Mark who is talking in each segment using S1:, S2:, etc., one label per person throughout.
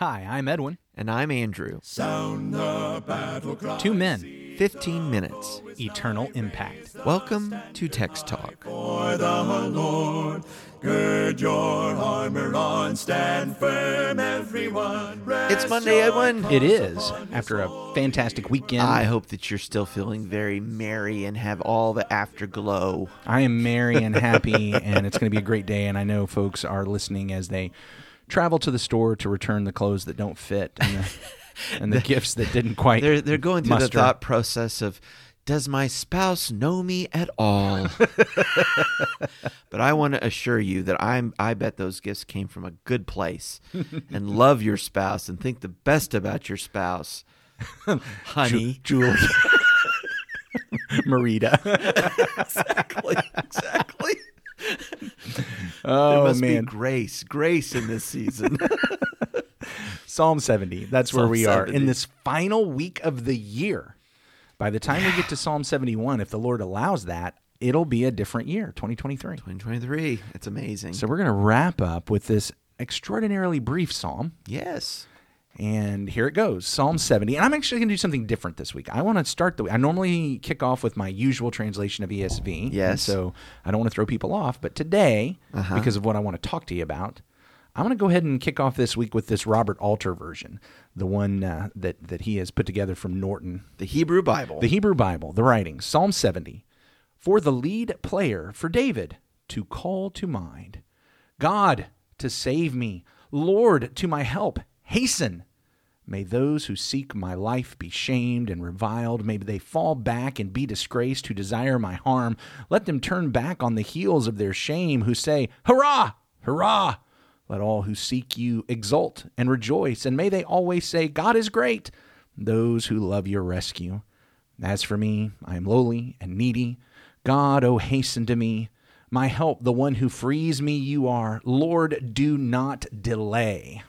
S1: Hi, I'm Edwin.
S2: And I'm Andrew.
S3: Sound the battle cry.
S1: Two men,
S2: 15 minutes.
S1: eternal impact.
S2: Welcome to Text Talk.
S3: For the Lord, gird your armor on, stand firm, everyone.
S2: It's Monday, Edwin.
S1: It is, after a fantastic weekend.
S2: I hope that you're still feeling very merry and have all the afterglow.
S1: I am merry and happy, and it's going to be a great day. And I know folks are listening as they travel to the store to return the clothes that don't fit and the, and the gifts that didn't quite.
S2: They're, they're going through
S1: muster.
S2: the thought process of, does my spouse know me at all? but I want to assure you that I'm I bet those gifts came from a good place and love your spouse and think the best about your spouse. Honey.
S1: Julie. Marita.
S2: exactly. Exactly.
S1: Oh
S2: there must
S1: man,
S2: be grace, grace in this season.
S1: Psalm 70. That's where
S2: Psalm
S1: we are in this final week of the year. By the time we get to Psalm 71, if the Lord allows that, it'll be a different year, 2023.
S2: 2023. It's amazing.
S1: So we're going to wrap up with this extraordinarily brief psalm.
S2: yes.
S1: And here it goes Psalm 70. And I'm actually going to do something different this week. I want to start the week. I normally kick off with my usual translation of ESV.
S2: Yes.
S1: So I don't want to throw people off. But today,
S2: Uh-huh.
S1: because of what I want to talk to you about, I'm going to go ahead and kick off this week with this Robert Alter version, the one uh, that, that he has put together from Norton.
S2: The Hebrew Bible.
S1: The Hebrew Bible, the writing, Psalm 70. For the lead player, for David, to call to mind. God, to save me. Lord, to my help. Hasten. May those who seek my life be shamed and reviled. May they fall back and be disgraced who desire my harm. Let them turn back on the heels of their shame who say, Hurrah! Hurrah! Let all who seek you exult and rejoice. And may they always say, God is great. Those who love your rescue. As for me, I am lowly and needy. God, oh, hasten to me. My help, the one who frees me, you are. Lord, do not delay.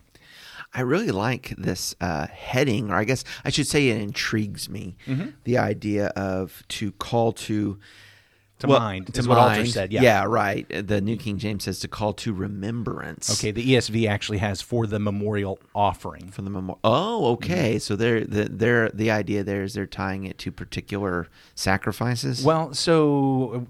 S2: I really like this uh, heading, or I guess I should say it intrigues me.
S1: Mm-hmm.
S2: The idea of to call to.
S1: To
S2: well,
S1: mind
S2: to
S1: what Alter
S2: mind.
S1: said, yeah.
S2: yeah, right. The New King James says to call to remembrance.
S1: Okay, the ESV actually has for the memorial offering.
S2: For the memorial. Oh, okay. So they're the they're the idea there is they're tying it to particular sacrifices.
S1: Well, so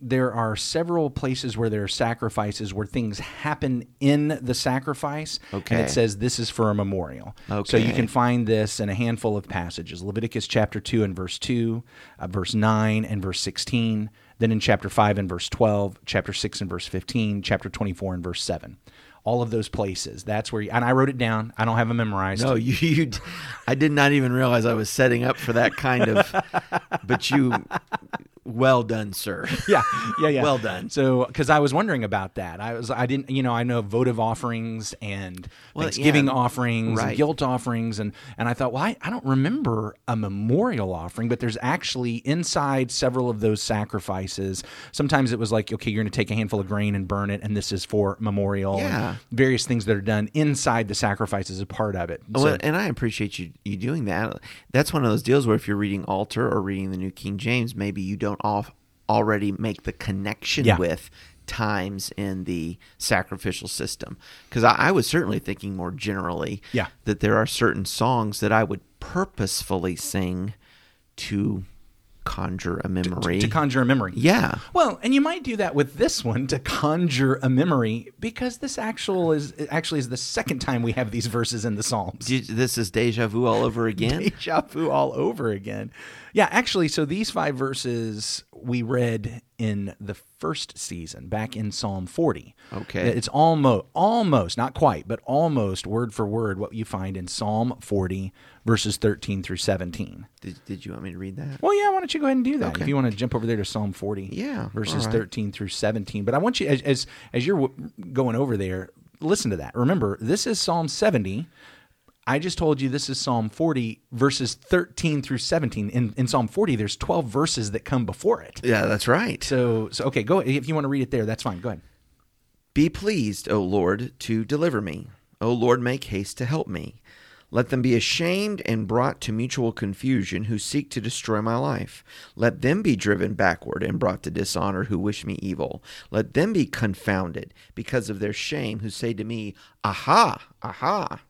S1: there are several places where there are sacrifices where things happen in the sacrifice. And
S2: Okay.
S1: it says this is for a memorial. Okay. So you can find this in a handful of passages Leviticus chapter 2 and verse 2, uh, verse 9 and verse 16, then in chapter 5 and verse 12, chapter 6 and verse 15, chapter 24 and verse 7. All of those places. That's where, you, and I wrote it down. I don't have them memorized.
S2: no, you, you. I did not even realize I was setting up for that kind of. but you, well done, sir.
S1: yeah, yeah, yeah.
S2: Well done.
S1: So, because I was wondering about that, I was, I didn't, you know, I know votive offerings and
S2: Well,
S1: Thanksgiving
S2: yeah,
S1: offerings, and guilt offerings, and and I thought, well, I, I don't remember a memorial offering, but there's actually inside several of those sacrifices. Sometimes it was like, okay, you're going to take a handful of grain and burn it, and this is for memorial. and
S2: Yeah.
S1: various things that are done inside the sacrifice is a part of it. So-
S2: Well, and I appreciate you you doing that. That's one of those deals where if you're reading Alter or reading the New King James, maybe you don't off, already make the connection
S1: Yeah.
S2: with times in the sacrificial system. Because I, I was certainly thinking more generally
S1: Yeah.
S2: that there are certain songs that I would purposefully sing to conjure a memory.
S1: to conjure a memory.
S2: yeah.
S1: Well, and you might do that with this one to conjure a memory because this actual is actually is the second time we have these verses in the Psalms.
S2: This is deja vu all over again.
S1: Deja vu all over again. Yeah, actually, so these five verses we read in the first season, back in Psalm 40.
S2: Okay.
S1: It's almost, almost, not quite, but almost word for word what you find in Psalm 40, verses 13 through 17.
S2: Did, did you want me to read that?
S1: Well, yeah, why don't you go ahead and do that?
S2: Okay.
S1: If you want to jump over there to Psalm 40,
S2: Yeah,
S1: verses
S2: right.
S1: 13 through 17. But I want you, as, as, as you're going over there, listen to that. Remember, this is Psalm 70. I just told you this is Psalm 40, verses 13 through 17. In, in Psalm 40, there's 12 verses that come before it.
S2: Yeah, that's right.
S1: So, so okay, go if you want to read it there, that's fine. Go ahead.
S2: Be pleased, O Lord, to deliver me. O Lord, make haste to help me. Let them be ashamed and brought to mutual confusion who seek to destroy my life. Let them be driven backward and brought to dishonor who wish me evil. Let them be confounded because of their shame who say to me, Aha, aha.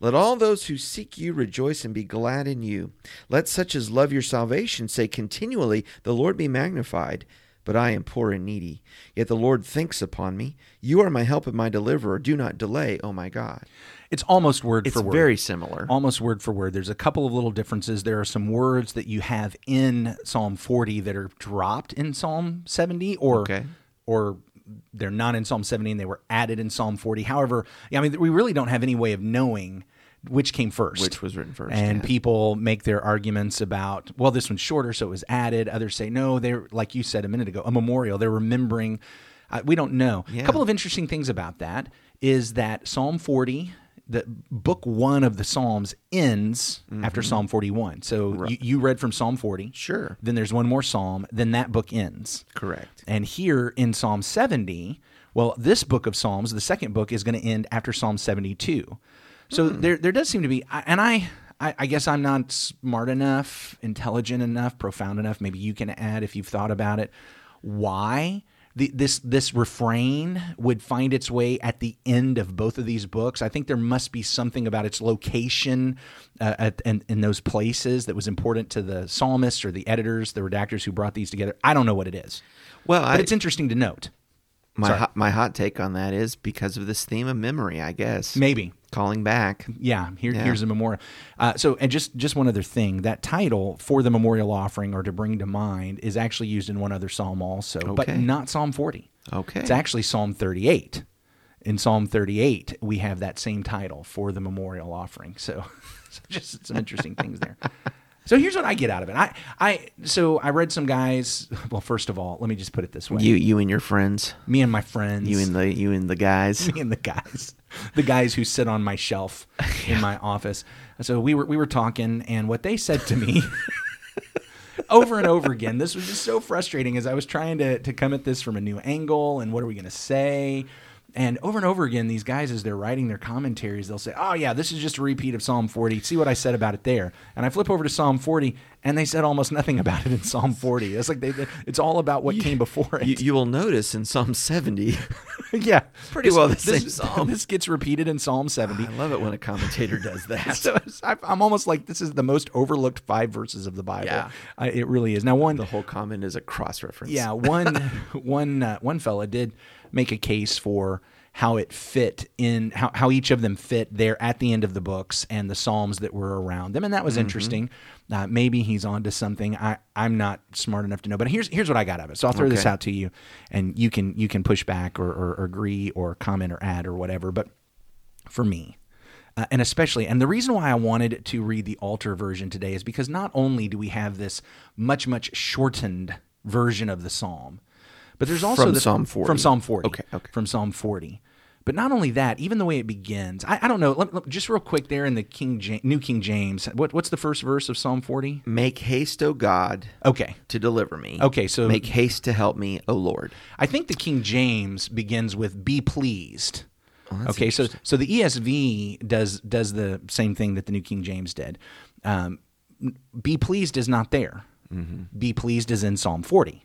S2: Let all those who seek you rejoice and be glad in you. Let such as love your salvation say continually, The Lord be magnified. But I am poor and needy. Yet the Lord thinks upon me. You are my help and my deliverer. Do not delay, O my God.
S1: It's almost word
S2: It's
S1: for word.
S2: very similar.
S1: almost word for word. There's a couple of little differences. There are some words that you have in Psalm 40 that are dropped in Psalm 70 or
S2: Okay.
S1: or they're not in Psalm 17. they were added in Psalm 40. However, I mean we really don't have any way of knowing which came first.
S2: Which was written first,
S1: And
S2: yeah.
S1: people make their arguments about, well, this one's shorter, so it was added. Others say, no, they're, like you said a minute ago, a memorial. They're remembering. Uh, we don't know. A couple of interesting things about that is that Psalm 40, the book one of the Psalms ends after Psalm 41. So you, you read from Psalm 40.
S2: Mm-hmm. Sure.
S1: Then there's one more Psalm. Then that book ends.
S2: Correct.
S1: And here in Psalm 70, well, this book of Psalms, the second book, is going to end after Psalm 72. So there, there does seem to be, and I, I, I guess I'm not smart enough, intelligent enough, profound enough. Maybe you can add if you've thought about it. Why the, this this refrain would find its way at the end of both of these books? I think there must be something about its location uh, at, in, in those places that was important to the psalmists or the editors, the redactors who brought these together. I don't know what it is.
S2: Well,
S1: But
S2: I,
S1: it's interesting to note.
S2: my hot, my hot take on that is because of this theme of memory, I guess.
S1: Maybe.
S2: Calling back.
S1: Yeah, here,
S2: Yeah.
S1: here's a memorial. Uh, so, and just just one other thing, that title for the memorial offering or to bring to mind is actually used in one other psalm also, but not Psalm 40.
S2: Okay.
S1: It's actually Psalm 38. In Psalm 38, we have that same title for the memorial offering. So, so just some interesting things there. So here's what I get out of it. I, I, so I read some guys. Well, first of all, let me just put it this way:
S2: You you and your friends.
S1: me and my friends,
S2: You and the you and the guys.
S1: me and the guys, the guys who sit on my shelf in my office. So we were we were talking, and what they said to me over and over again. This was just so frustrating as I was trying to to come at this from a new angle, and what are we going to say? And over and over again, these guys, as they're writing their commentaries, they'll say, "Oh yeah, this is just a repeat of Psalm 40. See what I said about it there." And I flip over to Psalm 40, and they said almost nothing about it in Psalm 40. It's like they, they- it's all about what came before it.
S2: You, you will notice in Psalm 70.
S1: yeah,
S2: Pretty well the
S1: this,
S2: same psalm.
S1: This gets repeated in Psalm 70.
S2: I love it when a commentator does that.
S1: So I'm almost like this is the most overlooked five verses of the Bible.
S2: Yeah.
S1: Uh, it really is. Now, one,
S2: the whole comment is a cross reference.
S1: yeah, one, one, uh, one fella did make a case for how it fit in how, how each of them fit there at the end of the books and the psalms that were around them, and that was
S2: Mm-hmm. interesting.
S1: Uh, maybe he's onto something. I I'm not smart enough to know, but here's here's what I got of it. So I'll throw this out to you, and you can you can push back or, or, or agree or comment or add or whatever. But for me. Uh, and especially, and the reason why I wanted to read the Alter version today is because not only do we have this much, much shortened version of the psalm, but there's also
S2: From
S1: the,
S2: Psalm 40.
S1: From Psalm 40.
S2: Okay, okay.
S1: From Psalm 40. But not only that, even the way it begins, I, I don't know. Let, let- just real quick there in the King New King James, what, what's the first verse of Psalm 40?
S2: Make haste, O God,
S1: Okay.
S2: to deliver me.
S1: Okay, so-
S2: make haste to help me, O Lord.
S1: I think the King James begins with "Be pleased."
S2: Oh,
S1: okay, so so the ESV does does the same thing that the New King James did. Um, "Be pleased" is not there.
S2: Mm-hmm.
S1: "Be pleased" is in Psalm forty.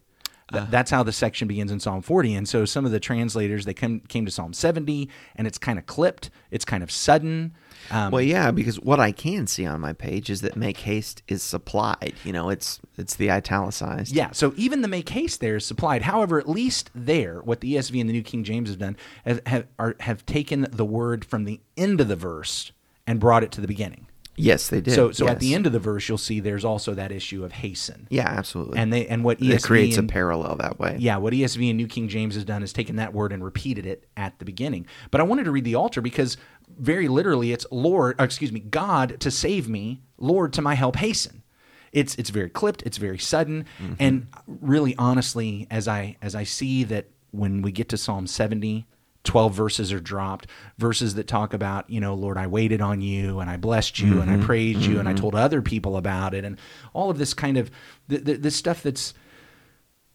S1: Th-
S2: Uh.
S1: That's how the section begins in Psalm 40. And so some of the translators they come, came to Psalm 70, and it's kind of clipped. It's kind of sudden. Um,
S2: Well, yeah, because what I can see on my page is that make haste is supplied. You know, it's it's the italicized.
S1: Yeah, so even the make haste there is supplied. However, at least there, what the ESV and the New King James have done have have, are, have taken the word from the end of the verse and brought it to the beginning.
S2: Yes, they did.
S1: So, so at the end of the verse, you'll see there's also that issue of hasten.
S2: Yeah, absolutely.
S1: And they and what ESV
S2: it creates a parallel that way.
S1: yeah, what ESV and New King James has done is taken that word and repeated it at the beginning. But I wanted to read the Alter because very literally it's Lord, or excuse me, God to save me, Lord to my help hasten. It's it's very clipped, it's very sudden, mm-hmm. and really honestly, as I as I see that when we get to Psalm 70, 12 verses are dropped, verses that talk about, you know, Lord, I waited on you and I blessed you and I praised you and I told other people about it. And all of this kind of th- th- this stuff that's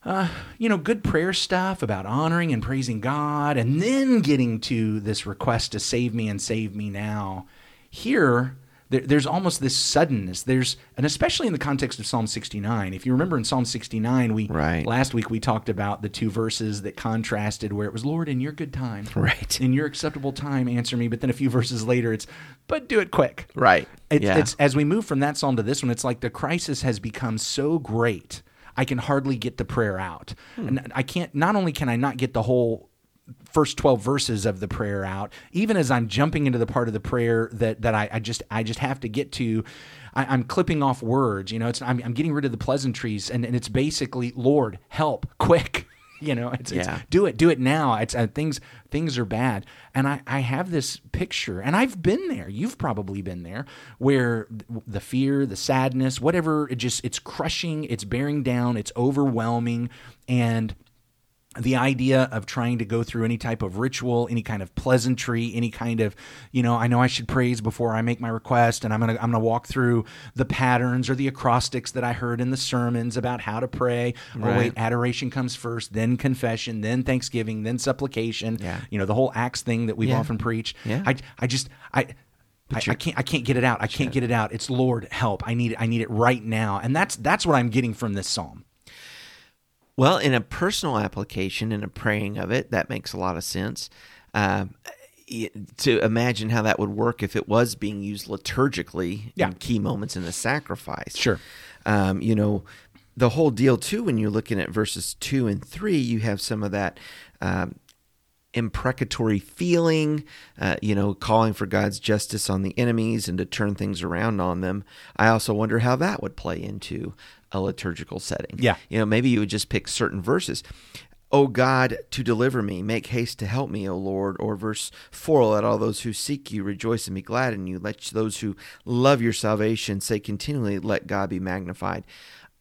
S1: uh, you know, good prayer stuff about honoring and praising God, and then getting to this request to save me and save me now. Here, there, there's almost this suddenness. There's and especially in the context of Psalm 69. If you remember in Psalm 69, we
S2: Right.
S1: last week we talked about the two verses that contrasted where it was Lord in your good time,
S2: Right.
S1: in your acceptable time, answer me. But then a few verses later, it's but do it quick,
S2: Right.
S1: It's,
S2: Yeah.
S1: it's as we move from that psalm to this one, it's like the crisis has become so great, I can hardly get the prayer out,
S2: Hmm.
S1: and I can't. Not only can I not get the whole first 12 verses of the prayer out. Even as i'm jumping into the part of the prayer that that i, I just i just have to get to I, i'm clipping off words you know it's i'm, I'm getting rid of the pleasantries and, and it's basically lord help quick. You know it's, it's do it do it now. It's uh, things things are bad. And I, I have this picture and i've been there. You've probably been there where the fear the sadness whatever it just it's crushing it's bearing down it's overwhelming. And the idea of trying to go through any type of ritual, any kind of pleasantry, any kind of, you know, I know I should praise before I make my request, and I'm gonna I'm gonna walk through the patterns or the acrostics that I heard in the sermons about how to pray. Oh
S2: Right.
S1: wait, adoration comes first, then confession, then thanksgiving, then supplication.
S2: Yeah.
S1: You know, the whole acts thing that we've
S2: Yeah.
S1: often preached.
S2: Yeah.
S1: I I just I. I, I can't. I can't get it out. I can't get it out. It's Lord, help! I need it. I need it right now. And that's that's what I'm getting from this psalm.
S2: Well, in a personal application and a praying of it, that makes a lot of sense. Um, to imagine how that would work if it was being used liturgically
S1: Yeah.
S2: in key moments in the sacrifice.
S1: Sure.
S2: Um, you know, the whole deal too. When you're looking at verses two and three, you have some of that. Um, imprecatory feeling, uh, you know, calling for God's justice on the enemies and to turn things around on them. I also wonder how that would play into a liturgical setting.
S1: Yeah.
S2: You know, maybe you would just pick certain verses. O God, to deliver me, make haste to help me, O Lord. Or verse 4 Let all those who seek you rejoice and be glad in you. Let those who love your salvation say continually, Let God be magnified.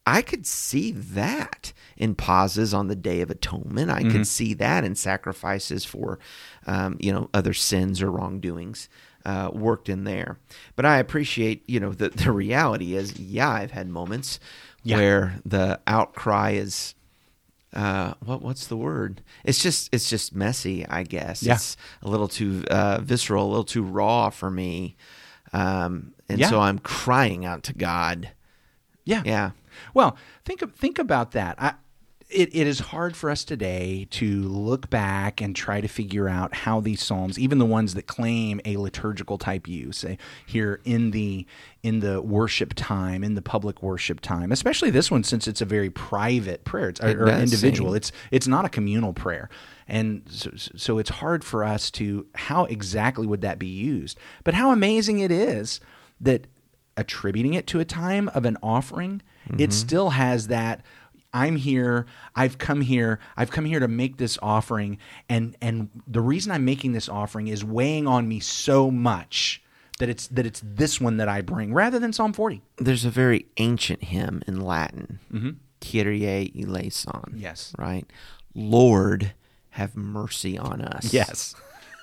S2: I could see that in pauses on the Day of Atonement. I could see that in sacrifices for, um, you know, other sins or wrongdoings uh, worked in there. But I appreciate, you know, the, the reality is, yeah, I've had moments
S1: Yeah.
S2: where the outcry is uh, what what's the word? It's just it's just messy, I guess.
S1: Yeah.
S2: It's a little too uh, visceral, a little too raw for me, um, and
S1: Yeah.
S2: so I'm crying out to God.
S1: Yeah.
S2: Yeah,
S1: Well, think think about that. I, it, it is hard for us today to look back and try to figure out how these psalms, even the ones that claim a liturgical type use, say here in the in the worship time, in the public worship time, especially this one since it's a very private prayer, it's,
S2: It
S1: or individual.
S2: seem.
S1: It's it's not a communal prayer, and so, so it's hard for us to how exactly would that be used. But how amazing it is that attributing it to a time of an offering, it mm-hmm. still has that. I'm here. I've come here. I've come here to make this offering, and and the reason I'm making this offering is weighing on me so much that it's that it's this one that I bring rather than Psalm 40.
S2: there's a very ancient hymn in Latin, Kyrie eleison.
S1: Yes.
S2: right. Lord, have mercy on us.
S1: Yes.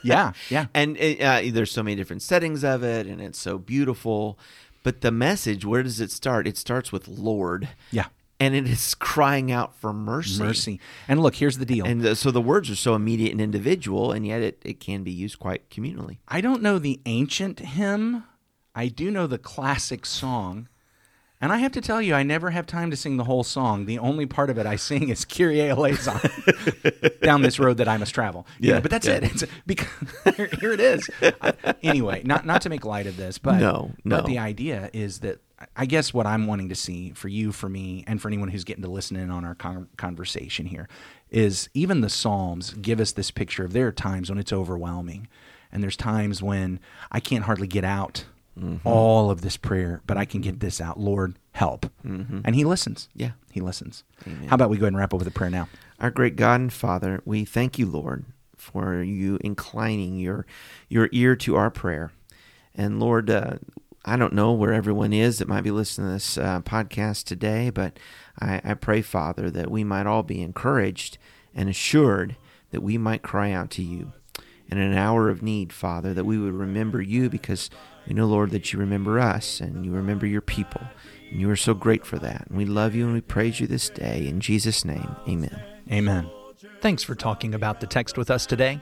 S1: Yeah. Yeah.
S2: and it, uh, there's so many different settings of it, and it's so beautiful. But the message, where does it start? It starts with Lord.
S1: Yeah.
S2: And it is crying out for mercy.
S1: Mercy. And look, here's the deal.
S2: And the, so the words are so immediate and individual, and yet it, it can be used quite communally.
S1: I don't know the ancient hymn. I do know the classic song. And I have to tell you, I never have time to sing the whole song. The only part of it I sing is Kyrie eleison down this road that I must travel. You know,
S2: Yeah,
S1: but that's
S2: yeah.
S1: it. It's because here, it is. I- anyway, not not to make light of this, but
S2: No,
S1: but
S2: no.
S1: the idea is that I guess what I'm wanting to see for you, for me, and for anyone who's getting to listen in on our con- conversation here is even the Psalms give us this picture of there are times when it's overwhelming, and there's times when I can't hardly get out
S2: Mm-hmm.
S1: all of this prayer, but I can get this out. Lord, help. And He listens.
S2: Mm-hmm. Yeah.
S1: He listens. How about we go ahead and wrap up with a prayer now?
S2: Our great God and Father, we thank you, Lord, for you inclining your your ear to our prayer. And Lord, uh, I don't know where everyone is that might be listening to this uh, podcast today, but I, I pray, Father, that we might all be encouraged and assured that we might cry out to you. in an hour of need, Father, that we would remember you because we know, Lord, that you remember us and you remember your people. And you are so great for that. And we love you and we praise you this day. In Jesus' name, amen.
S1: Amen.
S4: Thanks for talking about the text with us today.